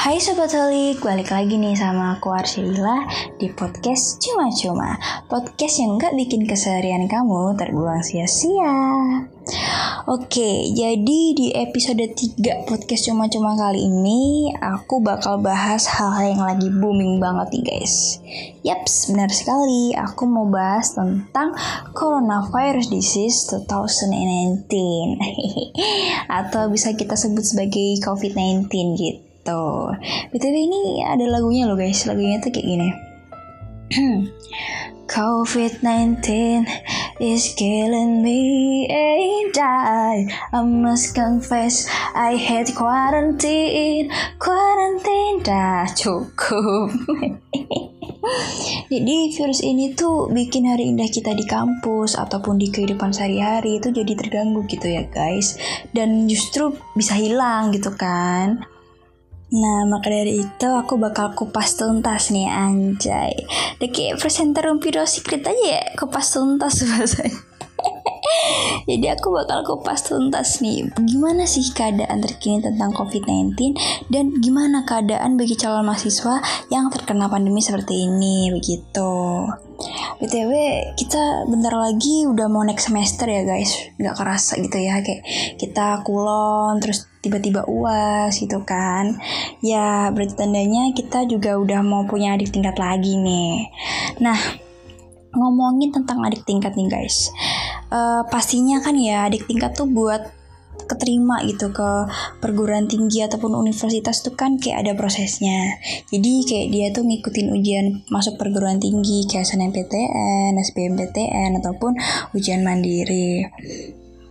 Hai Sobat Holik, balik lagi nih sama aku Arsyila di podcast Cuma-Cuma. Podcast yang gak bikin keseharian kamu terbuang sia-sia. Oke, jadi di episode 3 podcast Cuma-Cuma kali ini Aku bakal bahas hal-hal yang lagi booming banget nih guys. Yaps, benar sekali. Aku mau bahas tentang Coronavirus Disease 2019 Atau bisa kita sebut sebagai COVID-19 gitu gitu. BTW ini ada lagunya loh guys. Lagunya tuh kayak gini. COVID-19 is killing me and I I must confess I hate quarantine Quarantine dah cukup Jadi virus ini tuh bikin hari indah kita di kampus ataupun di kehidupan sehari-hari itu jadi terganggu gitu ya guys Dan justru bisa hilang gitu kan Nah, maka dari itu aku bakal kupas tuntas nih anjay. Deki presenter Rumpi Secret aja ya, kupas tuntas bahasanya. Jadi aku bakal kupas tuntas nih Gimana sih keadaan terkini tentang COVID-19 Dan gimana keadaan bagi calon mahasiswa yang terkena pandemi seperti ini Begitu BTW kita bentar lagi udah mau next semester ya guys Gak kerasa gitu ya Kayak kita kulon terus tiba-tiba uas gitu kan Ya berarti tandanya kita juga udah mau punya adik tingkat lagi nih Nah ngomongin tentang adik tingkat nih guys uh, Pastinya kan ya adik tingkat tuh buat keterima gitu ke perguruan tinggi ataupun universitas tuh kan kayak ada prosesnya. Jadi kayak dia tuh ngikutin ujian masuk perguruan tinggi kayak SNMPTN, SBMPTN ataupun ujian mandiri.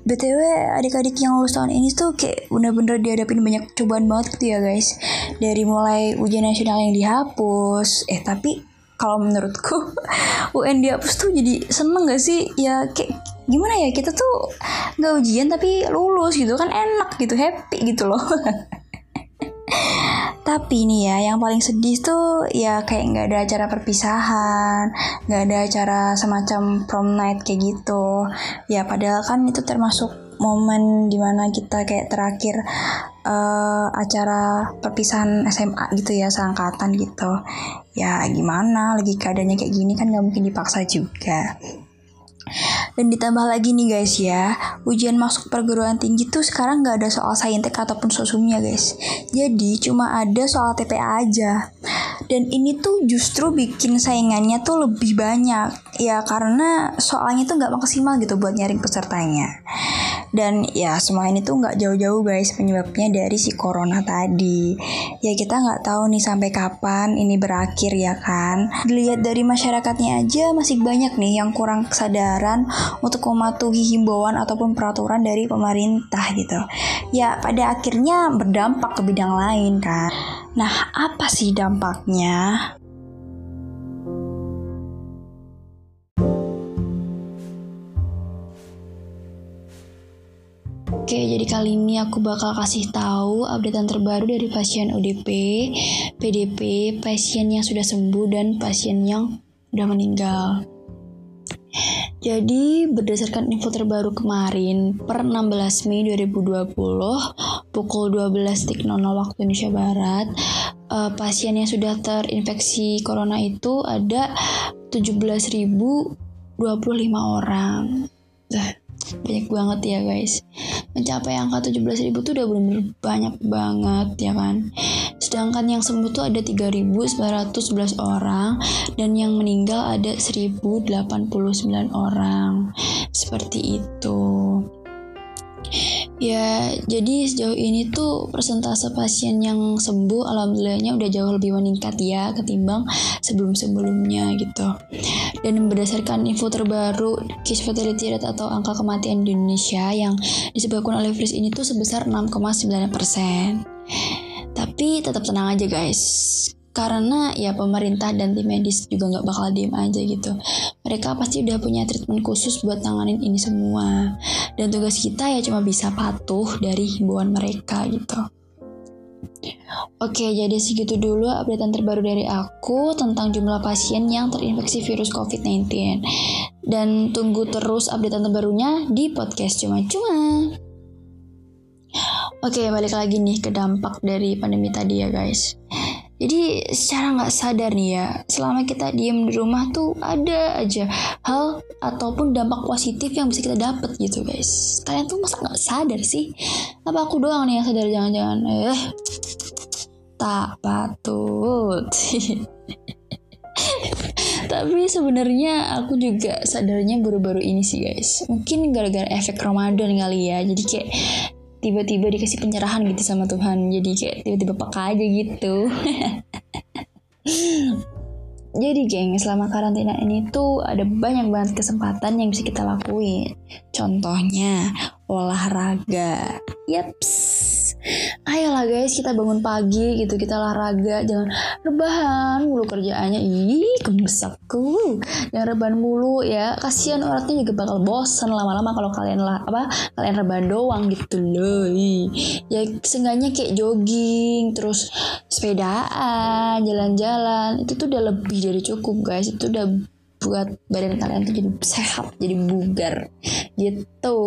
BTW adik-adik yang lulus tahun ini tuh kayak bener-bener dihadapin banyak cobaan banget gitu ya guys. Dari mulai ujian nasional yang dihapus Eh tapi kalau menurutku UN dihapus tuh jadi seneng gak sih? Ya kayak gimana ya kita tuh nggak ujian tapi lulus gitu kan enak gitu happy gitu loh tapi nih ya yang paling sedih tuh ya kayak nggak ada acara perpisahan nggak ada acara semacam prom night kayak gitu. Ya padahal kan itu termasuk momen di mana kita kayak terakhir uh, acara perpisahan SMA gitu ya seangkatan gitu. Ya gimana lagi keadaannya kayak gini kan nggak mungkin dipaksa juga dan ditambah lagi nih guys ya, ujian masuk perguruan tinggi tuh sekarang nggak ada soal saintek ataupun sosumnya guys. Jadi cuma ada soal TPA aja. Dan ini tuh justru bikin saingannya tuh lebih banyak. Ya karena soalnya tuh nggak maksimal gitu buat nyaring pesertanya. Dan ya semua ini tuh nggak jauh-jauh guys penyebabnya dari si corona tadi. Ya kita nggak tahu nih sampai kapan ini berakhir ya kan. Dilihat dari masyarakatnya aja masih banyak nih yang kurang kesadaran untuk mematuhi himbauan ataupun peraturan dari pemerintah gitu. Ya pada akhirnya berdampak ke bidang lain kan. Nah apa sih dampaknya? Oke, jadi kali ini aku bakal kasih tahu updatean terbaru dari pasien ODP, PDP, pasien yang sudah sembuh dan pasien yang udah meninggal. Jadi berdasarkan info terbaru kemarin per 16 Mei 2020 pukul 12.00 waktu Indonesia Barat uh, pasien yang sudah terinfeksi corona itu ada 17.025 orang banyak banget ya guys. Mencapai angka 17.000 tuh udah bener-bener banyak banget ya kan? Sedangkan yang sembuh tuh ada 3.911 orang dan yang meninggal ada 1.089 orang. Seperti itu Ya, jadi sejauh ini tuh persentase pasien yang sembuh alhamdulillahnya udah jauh lebih meningkat ya ketimbang sebelum-sebelumnya gitu. Dan berdasarkan info terbaru, case fatality rate atau angka kematian di Indonesia yang disebabkan oleh virus ini tuh sebesar 6,9%. Tapi tetap tenang aja guys, karena ya pemerintah dan tim medis juga nggak bakal diem aja gitu mereka pasti udah punya treatment khusus buat tanganin ini semua dan tugas kita ya cuma bisa patuh dari himbauan mereka gitu Oke, jadi segitu dulu updatean terbaru dari aku tentang jumlah pasien yang terinfeksi virus COVID-19. Dan tunggu terus updatean terbarunya di podcast Cuma-Cuma. Oke, balik lagi nih ke dampak dari pandemi tadi ya guys. Jadi secara nggak sadar nih ya, selama kita diem di rumah tuh ada aja hal ataupun dampak positif yang bisa kita dapat gitu guys. Kalian tuh masa nggak sadar sih? Apa aku doang nih yang sadar jangan-jangan? Eh, tak patut. Tapi sebenarnya aku juga sadarnya baru-baru ini sih guys. Mungkin gara-gara efek Ramadan kali ya. Jadi kayak tiba-tiba dikasih penyerahan gitu sama Tuhan. Jadi kayak tiba-tiba peka aja gitu. Jadi geng selama karantina ini tuh ada banyak banget kesempatan yang bisa kita lakuin. Contohnya olahraga. Yaps ayolah guys kita bangun pagi gitu kita olahraga jangan rebahan mulu kerjaannya. Ih kembesakku jangan rebahan mulu ya. Kasihan orangnya juga bakal bosan lama-lama kalau kalian lah apa kalian rebahan doang gitu loh. Ya seenggaknya kayak jogging terus sepedaan jalan-jalan. Itu tuh udah lebih dari cukup guys. Itu udah buat badan kalian tuh jadi sehat jadi bugar gitu.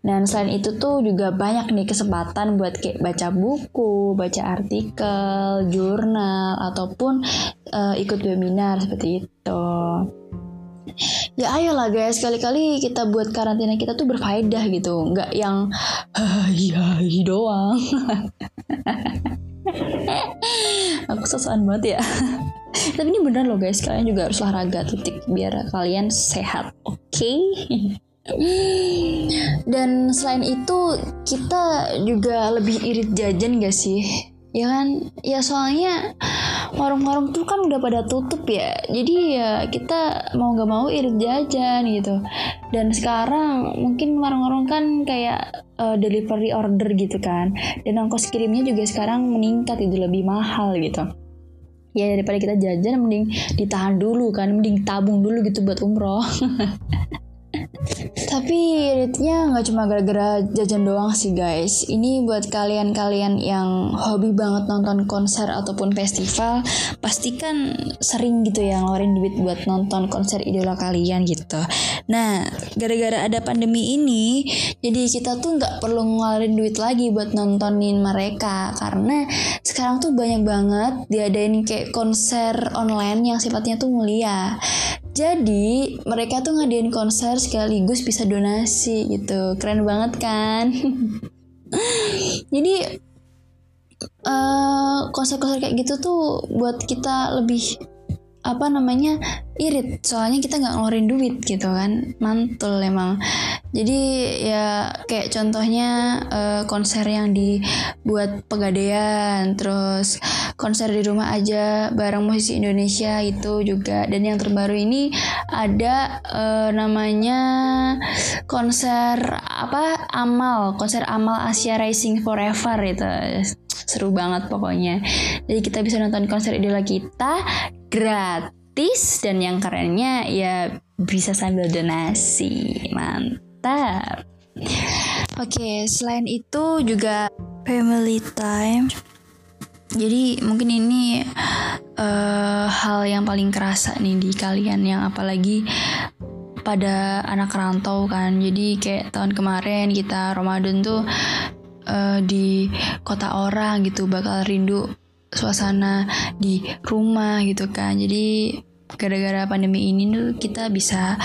Dan selain itu tuh juga banyak nih kesempatan buat kayak baca buku baca artikel jurnal ataupun uh, ikut webinar seperti itu. Ya ayolah guys kali-kali kita buat karantina kita tuh berfaedah gitu. Nggak yang iya doang. Aku sosokan banget ya. Tapi ini benar loh guys kalian juga harus olahraga titik biar kalian sehat oke? okay? Dan selain itu kita juga lebih irit jajan gak sih? Ya kan? Ya soalnya warung-warung tuh kan udah pada tutup ya. Jadi ya kita mau gak mau irit jajan gitu. Dan sekarang mungkin warung-warung kan kayak uh, delivery order gitu kan. Dan ongkos kirimnya juga sekarang meningkat itu lebih mahal gitu. Ya daripada kita jajan mending ditahan dulu kan. Mending tabung dulu gitu buat umroh Tapi iritnya nggak cuma gara-gara jajan doang sih guys. Ini buat kalian-kalian yang hobi banget nonton konser ataupun festival, pastikan sering gitu ya ngeluarin duit buat nonton konser idola kalian gitu. Nah, gara-gara ada pandemi ini, jadi kita tuh nggak perlu ngeluarin duit lagi buat nontonin mereka karena sekarang tuh banyak banget diadain kayak konser online yang sifatnya tuh mulia. Jadi mereka tuh ngadain konser sekaligus bisa donasi gitu. Keren banget kan? Jadi uh, konser-konser kayak gitu tuh buat kita lebih apa namanya irit. Soalnya kita nggak ngeluarin duit gitu kan. Mantul emang. Jadi ya kayak contohnya uh, konser yang dibuat pegadaian terus konser di rumah aja bareng musisi Indonesia itu juga. Dan yang terbaru ini ada uh, namanya konser apa? Amal konser amal Asia Rising Forever itu seru banget pokoknya. Jadi kita bisa nonton konser idola kita gratis dan yang kerennya ya bisa sambil donasi. Mantap. Oke selain itu juga family time. Jadi mungkin ini uh, hal yang paling kerasa nih di kalian yang apalagi pada anak rantau kan. Jadi kayak tahun kemarin kita Ramadan tuh uh, di kota orang gitu bakal rindu suasana di rumah gitu kan. Jadi gara-gara pandemi ini tuh kita bisa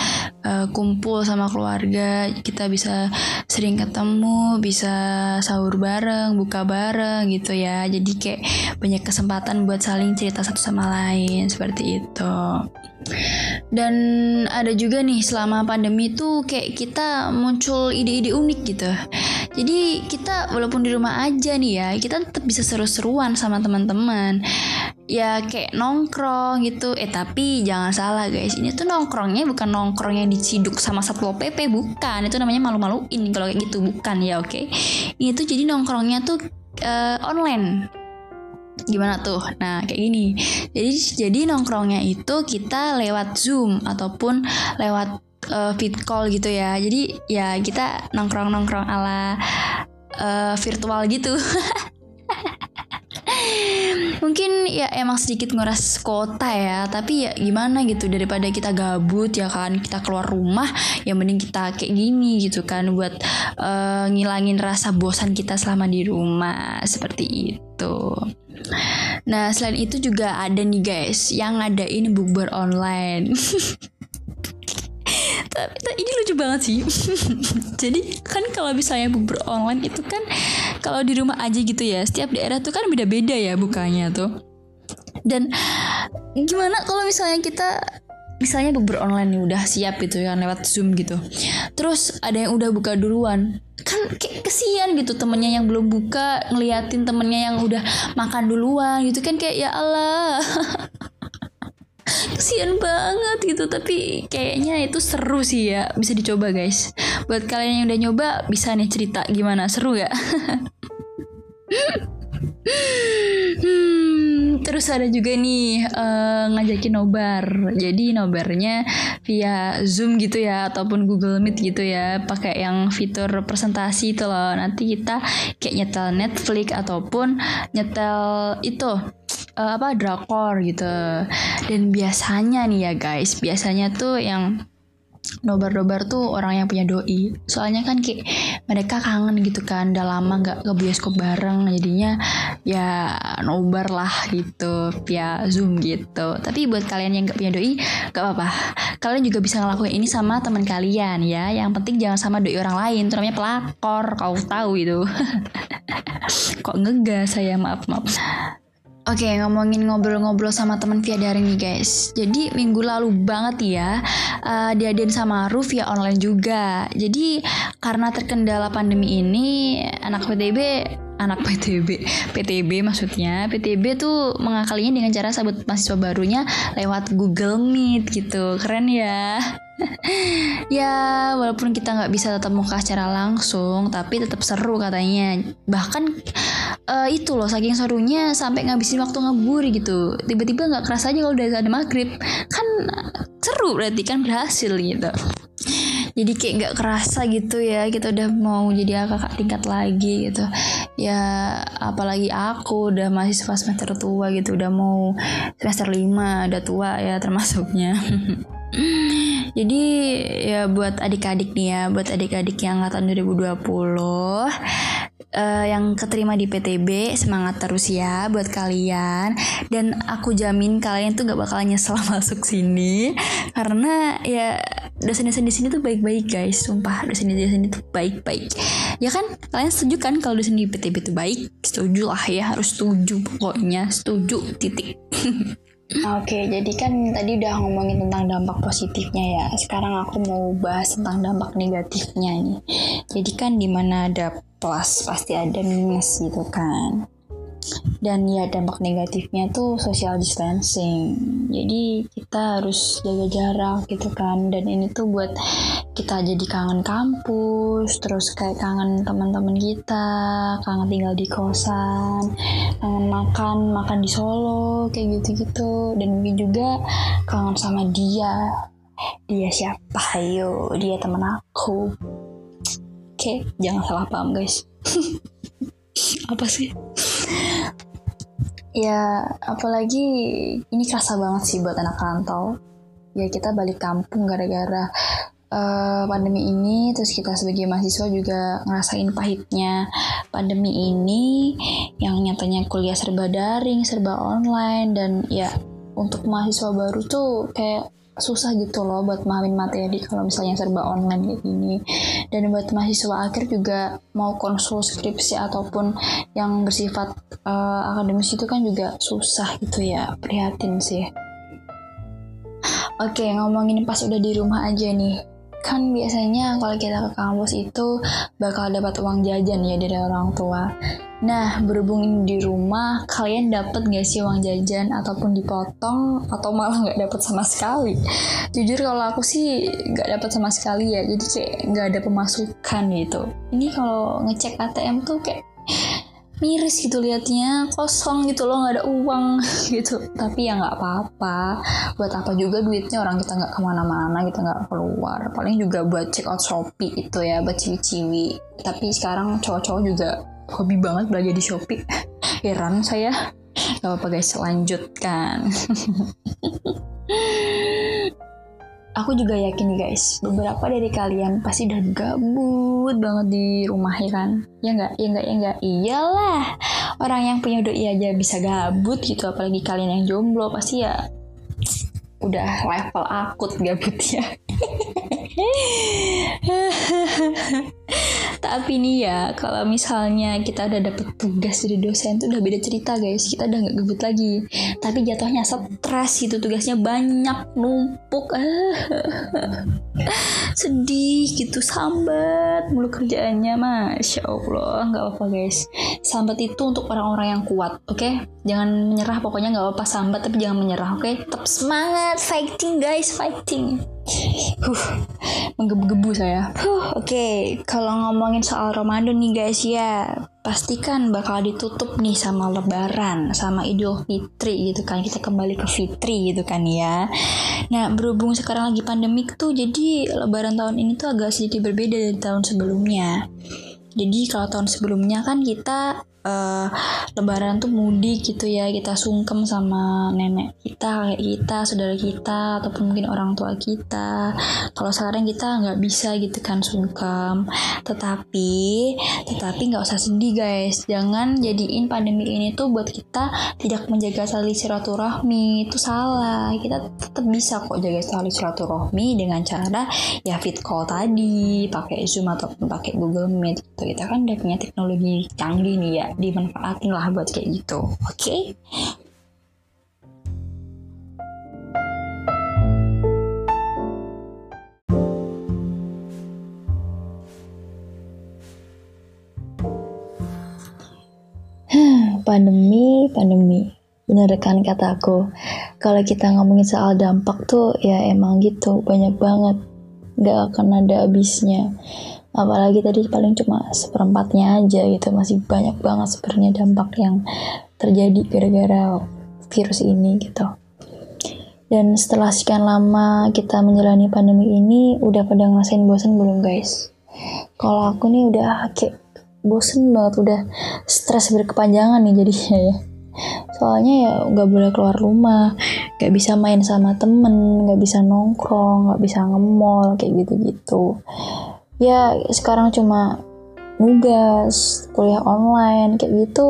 uh, kumpul sama keluarga kita bisa sering ketemu bisa sahur bareng buka bareng gitu ya. Jadi kayak banyak kesempatan buat saling cerita satu sama lain seperti itu. Dan ada juga nih selama pandemi tuh kayak kita muncul ide-ide unik gitu jadi kita walaupun di rumah aja nih ya, kita tetap bisa seru-seruan sama teman-teman. Ya kayak nongkrong gitu. Eh tapi jangan salah guys, ini tuh nongkrongnya bukan nongkrong yang diciduk sama satpol pp, bukan. Itu namanya malu-maluin kalau kayak gitu, bukan ya oke. Okay? Ini tuh jadi nongkrongnya tuh uh, online gimana tuh nah kayak gini jadi jadi nongkrongnya itu kita lewat zoom ataupun lewat uh, fit call gitu ya. Jadi ya kita nongkrong nongkrong ala uh, virtual gitu. Mungkin ya emang sedikit nguras kota ya tapi ya gimana gitu daripada kita gabut ya kan kita keluar rumah ya mending kita kayak gini gitu kan buat uh, ngilangin rasa bosan kita selama di rumah seperti itu. Nah selain itu juga ada nih guys yang ngadain bukber online tapi ini lucu banget sih. Jadi kan kalau misalnya bukber online itu kan kalau di rumah aja gitu ya setiap daerah tuh kan beda-beda ya bukanya tuh. Dan gimana kalau misalnya kita misalnya bukber online nih udah siap gitu ya lewat zoom gitu. Terus ada yang udah buka duluan. Kan kayak kesian gitu temennya yang belum buka ngeliatin temennya yang udah makan duluan gitu kan kayak ya Allah kesian banget gitu tapi kayaknya itu seru sih ya bisa dicoba guys. Buat kalian yang udah nyoba bisa nih cerita gimana seru gak hmm, terus ada juga nih uh, ngajakin nobar. Jadi nobarnya via zoom gitu ya ataupun google meet gitu ya pakai yang fitur presentasi itu loh. Nanti kita kayak nyetel netflix ataupun nyetel itu uh, apa drakor gitu. Dan biasanya nih ya guys biasanya tuh yang nobar-nobar tuh orang yang punya doi. Soalnya kan kayak mereka kangen gitu kan udah lama nggak ke bioskop bareng jadinya ya nobar lah gitu via zoom gitu. Tapi buat kalian yang nggak punya doi gak apa-apa. Kalian juga bisa ngelakuin ini sama teman kalian ya. Yang penting jangan sama doi orang lain itu namanya pelakor kau tahu itu. Kok ngegas saya maaf maaf Oke, okay, ngomongin ngobrol-ngobrol sama teman via daring nih guys. Jadi minggu lalu banget ya, uh, diadain sama Ru via online juga. Jadi karena terkendala pandemi ini, anak PTB anak PTB PTB maksudnya. PTB tuh mengakalinya dengan cara sabut mahasiswa barunya lewat Google Meet gitu. Keren ya. Ya walaupun kita nggak bisa tetap muka secara langsung tapi tetap seru katanya. Bahkan uh, itu loh saking serunya sampai ngabisin waktu ngeburi gitu. Tiba-tiba nggak -tiba kerasa aja kalau udah ada maghrib. Kan seru berarti kan berhasil gitu jadi kayak nggak kerasa gitu ya kita udah mau jadi kakak tingkat lagi gitu. Ya apalagi aku udah mahasiswa semester tua gitu udah mau semester lima udah tua ya termasuknya. Jadi ya buat adik-adik nih ya, buat adik-adik yang angkatan 2020 uh, eh, yang keterima di PTB semangat terus ya buat kalian. Dan aku jamin kalian tuh gak bakalan nyesel masuk sini. Karena ya dosen-dosen di sini tuh baik-baik guys. Sumpah dosen-dosen itu baik-baik. Ya kan? Kalian setuju kan kalau dosen di PTB itu baik? Setuju lah ya harus setuju pokoknya. Setuju titik. Oke, jadi kan tadi udah ngomongin tentang dampak positifnya ya. Sekarang aku mau bahas tentang dampak negatifnya nih. Jadi kan di mana ada plus pasti ada minus gitu kan dan ya dampak negatifnya tuh social distancing. Jadi kita harus jaga jarak gitu kan. Dan ini tuh buat kita jadi kangen kampus terus kayak kangen teman-teman kita kangen tinggal di kosan kangen makan makan di Solo kayak gitu-gitu. Dan mungkin juga kangen sama dia. Dia siapa? Ayo dia teman aku. Oke jangan salah paham guys. Apa sih ya apalagi ini kerasa banget sih buat anak rantau. Ya kita balik kampung gara-gara uh, pandemi ini terus kita sebagai mahasiswa juga ngerasain pahitnya pandemi ini yang nyatanya kuliah serba daring serba online dan ya untuk mahasiswa baru tuh kayak susah gitu loh buat mahamin materi. Kalau misalnya serba online kayak gini. Dan buat mahasiswa akhir juga mau konsul skripsi ataupun yang bersifat uh, akademis itu kan juga susah gitu ya prihatin sih. Oke ngomongin pas udah di rumah aja nih kan biasanya kalau kita ke kampus itu bakal dapat uang jajan ya dari orang tua Nah, berhubung di rumah, kalian dapat gak sih uang jajan ataupun dipotong atau malah nggak dapat sama sekali? Jujur kalau aku sih nggak dapat sama sekali ya, jadi kayak nggak ada pemasukan gitu. Ini kalau ngecek ATM tuh kayak miris gitu liatnya kosong gitu loh nggak ada uang gitu tapi ya nggak apa-apa buat apa juga duitnya orang kita nggak ke mana-mana kita nggak keluar paling juga buat check out shopee itu ya buat ciwi-ciwi tapi sekarang cowok-cowok juga hobi banget belanja di Shopee. Heran saya. Gak apa-apa guys, lanjutkan. Aku juga yakin guys, beberapa dari kalian pasti udah gabut banget di rumah ya kan? Ya nggak, ya nggak, ya nggak. Iyalah, orang yang punya doi aja bisa gabut gitu, apalagi kalian yang jomblo pasti ya udah level akut gabutnya. Tapi nih ya, kalau misalnya kita udah dapet tugas dari dosen tuh udah beda cerita guys. Kita udah nggak gebut lagi. Tapi jatuhnya stres gitu, tugasnya banyak, numpuk. Sedih gitu, sambat mulu kerjaannya. Masya Allah, nggak apa-apa guys. Sambat itu untuk orang-orang yang kuat, oke? Okay? Jangan menyerah, pokoknya nggak apa-apa sambat, tapi jangan menyerah, oke? Okay? Tetap semangat, fighting guys, fighting. Huh, menggebu-gebu saya. Huh, Oke, okay. kalau ngomongin soal Ramadan nih guys ya, pastikan bakal ditutup nih sama Lebaran, sama Idul Fitri gitu kan. Kita kembali ke Fitri gitu kan ya. Nah, berhubung sekarang lagi pandemik tuh, jadi Lebaran tahun ini tuh agak sedikit berbeda dari tahun sebelumnya. Jadi kalau tahun sebelumnya kan kita uh, lebaran tuh mudik gitu ya kita sungkem sama nenek kita kayak kita saudara kita ataupun mungkin orang tua kita. Kalau sekarang kita nggak bisa gitu kan sungkem. Tetapi tetapi nggak usah sedih guys. Jangan jadiin pandemi ini tuh buat kita tidak menjaga tali silaturahmi. Itu salah. Kita tetap bisa kok jaga tali silaturahmi dengan cara ya fit call tadi pakai zoom ataupun pakai google meet gitu. Kita kan udah punya teknologi canggih nih ya dimanfaatin lah buat kayak gitu oke okay? pandemi, pandemi. Bener kan kataku. Kalau kita ngomongin soal dampak tuh ya emang gitu, banyak banget. Gak akan ada habisnya apalagi tadi paling cuma seperempatnya aja gitu. Masih banyak banget sebenarnya dampak yang terjadi gara-gara virus ini gitu. Dan setelah sekian lama kita menjalani pandemi ini udah pada ngerasain bosan belum guys? Kalau aku nih udah kayak bosen banget udah stres berkepanjangan nih jadinya ya. Soalnya ya nggak boleh keluar rumah nggak bisa main sama temen nggak bisa nongkrong nggak bisa ngemol kayak gitu-gitu ya sekarang cuma nugas kuliah online kayak gitu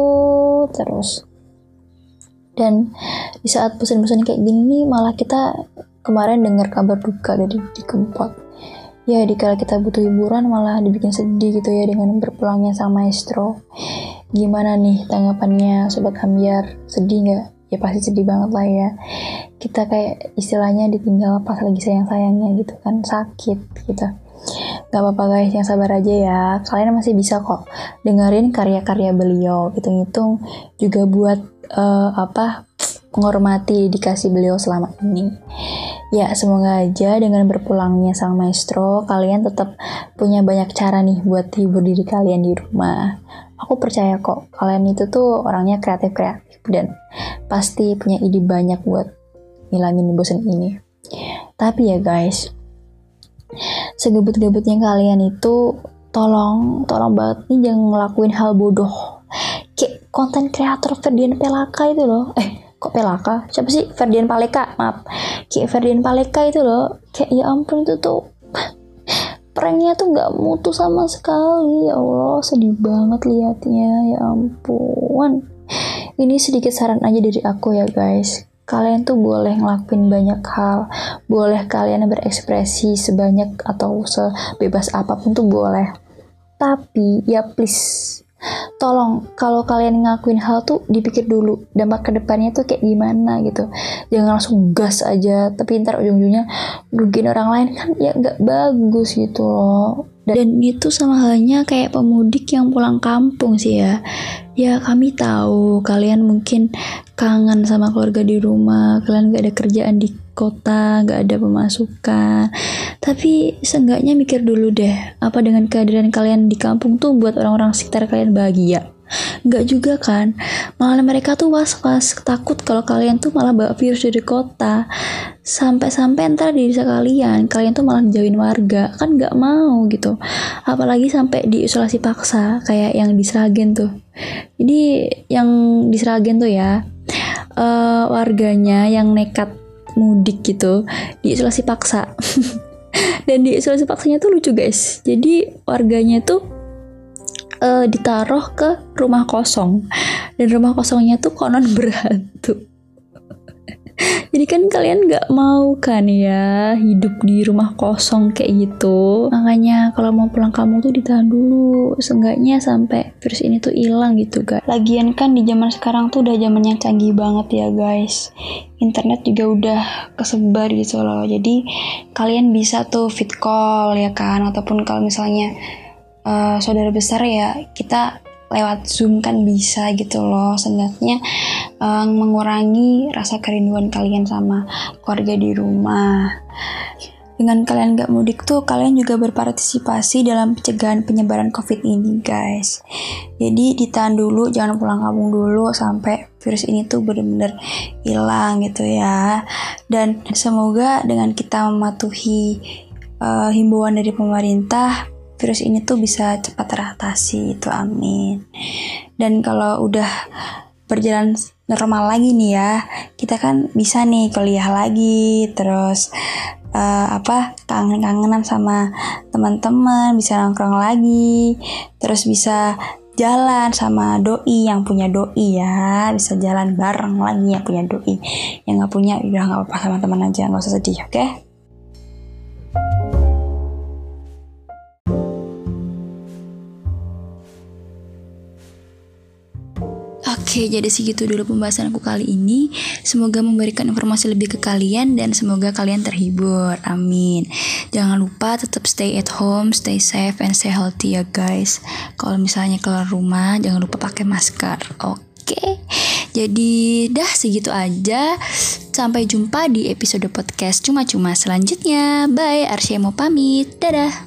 terus. Dan di saat bosan-bosan kayak gini malah kita kemarin dengar kabar duka dari di Kempot. Ya di kala kita butuh hiburan malah dibikin sedih gitu ya dengan berpulangnya sama maestro. Gimana nih tanggapannya sobat ambiar sedih nggak? Ya pasti sedih banget lah ya. Kita kayak istilahnya ditinggal pas lagi sayang-sayangnya gitu kan sakit gitu Gak apa-apa guys, yang sabar aja ya. Kalian masih bisa kok dengerin karya-karya beliau. Hitung-hitung juga buat uh, apa menghormati dikasih beliau selama ini. Ya, semoga aja dengan berpulangnya sang maestro, kalian tetap punya banyak cara nih buat hibur diri kalian di rumah. Aku percaya kok, kalian itu tuh orangnya kreatif-kreatif dan pasti punya ide banyak buat ngilangin bosan ini. Tapi ya guys, segebut-gebutnya kalian itu tolong tolong banget nih jangan ngelakuin hal bodoh. Kayak konten kreator Ferdian Pelaka itu loh. Eh kok Pelaka? Siapa sih? Ferdian Paleka maaf. Kayak Ferdian Paleka itu loh. Kayak ya ampun itu tuh pranknya tuh nggak mutu sama sekali. Ya Allah sedih banget liatnya. Ya ampun. Ini sedikit saran aja dari aku ya guys kalian tuh boleh ngelakuin banyak hal, boleh kalian berekspresi sebanyak atau sebebas apa pun tuh boleh. Tapi ya please, tolong kalau kalian ngakuin hal tuh dipikir dulu dampak ke depannya tuh kayak gimana gitu. Jangan langsung gas aja, tapi ntar ujung-ujungnya rugiin orang lain kan ya nggak bagus gitu loh. Dan itu sama halnya kayak pemudik yang pulang kampung sih ya. Ya kami tahu kalian mungkin kangen sama keluarga di rumah, kalian gak ada kerjaan di kota, gak ada pemasukan. Tapi seenggaknya mikir dulu deh, apa dengan kehadiran kalian di kampung tuh buat orang-orang sekitar kalian bahagia? Enggak juga kan. Malah mereka tuh was-was Takut kalau kalian tuh malah bawa virus dari kota. Sampai-sampai ntar di desa kalian Kalian tuh malah jauhin warga. Kan nggak mau gitu. Apalagi sampai diisolasi paksa Kayak yang di Sragen tuh. Jadi yang di Sragen tuh ya uh, warganya yang nekat mudik gitu diisolasi paksa. Dan diisolasi paksanya tuh lucu guys. Jadi warganya tuh uh, ditaruh ke rumah kosong dan rumah kosongnya tuh konon berhantu jadi kan kalian nggak mau kan ya hidup di rumah kosong kayak gitu. Makanya kalau mau pulang kamu tuh ditahan dulu. Seenggaknya sampai virus ini tuh hilang gitu guys. Lagian kan di zaman sekarang tuh udah zaman yang canggih banget ya guys. Internet juga udah kesebar gitu loh. Jadi kalian bisa tuh fit call ya kan. Ataupun kalau misalnya uh, saudara besar ya kita lewat Zoom kan bisa gitu loh. Seenggaknya um, mengurangi rasa kerinduan kalian sama keluarga di rumah. Dengan kalian gak mudik tuh kalian juga berpartisipasi dalam pencegahan penyebaran covid ini guys. Jadi ditahan dulu jangan pulang kampung dulu sampai virus ini tuh bener-bener hilang gitu ya. Dan semoga dengan kita mematuhi uh, himbauan dari pemerintah virus ini tuh bisa cepat teratasi itu amin dan kalau udah berjalan normal lagi nih ya kita kan bisa nih kuliah lagi terus uh, apa kangen-kangenan sama teman-teman bisa nongkrong lagi terus bisa jalan sama doi yang punya doi ya bisa jalan bareng lagi yang punya doi yang nggak punya udah nggak apa-apa sama teman aja nggak usah sedih oke okay? Oke, jadi segitu dulu pembahasan aku kali ini. Semoga memberikan informasi lebih ke kalian dan semoga kalian terhibur. Amin. Jangan lupa tetap stay at home, stay safe and stay healthy ya guys. Kalau misalnya keluar rumah, jangan lupa pakai masker. Oke. Jadi dah segitu aja. Sampai jumpa di episode podcast cuma-cuma selanjutnya. Bye, Arsya mau pamit. Dadah.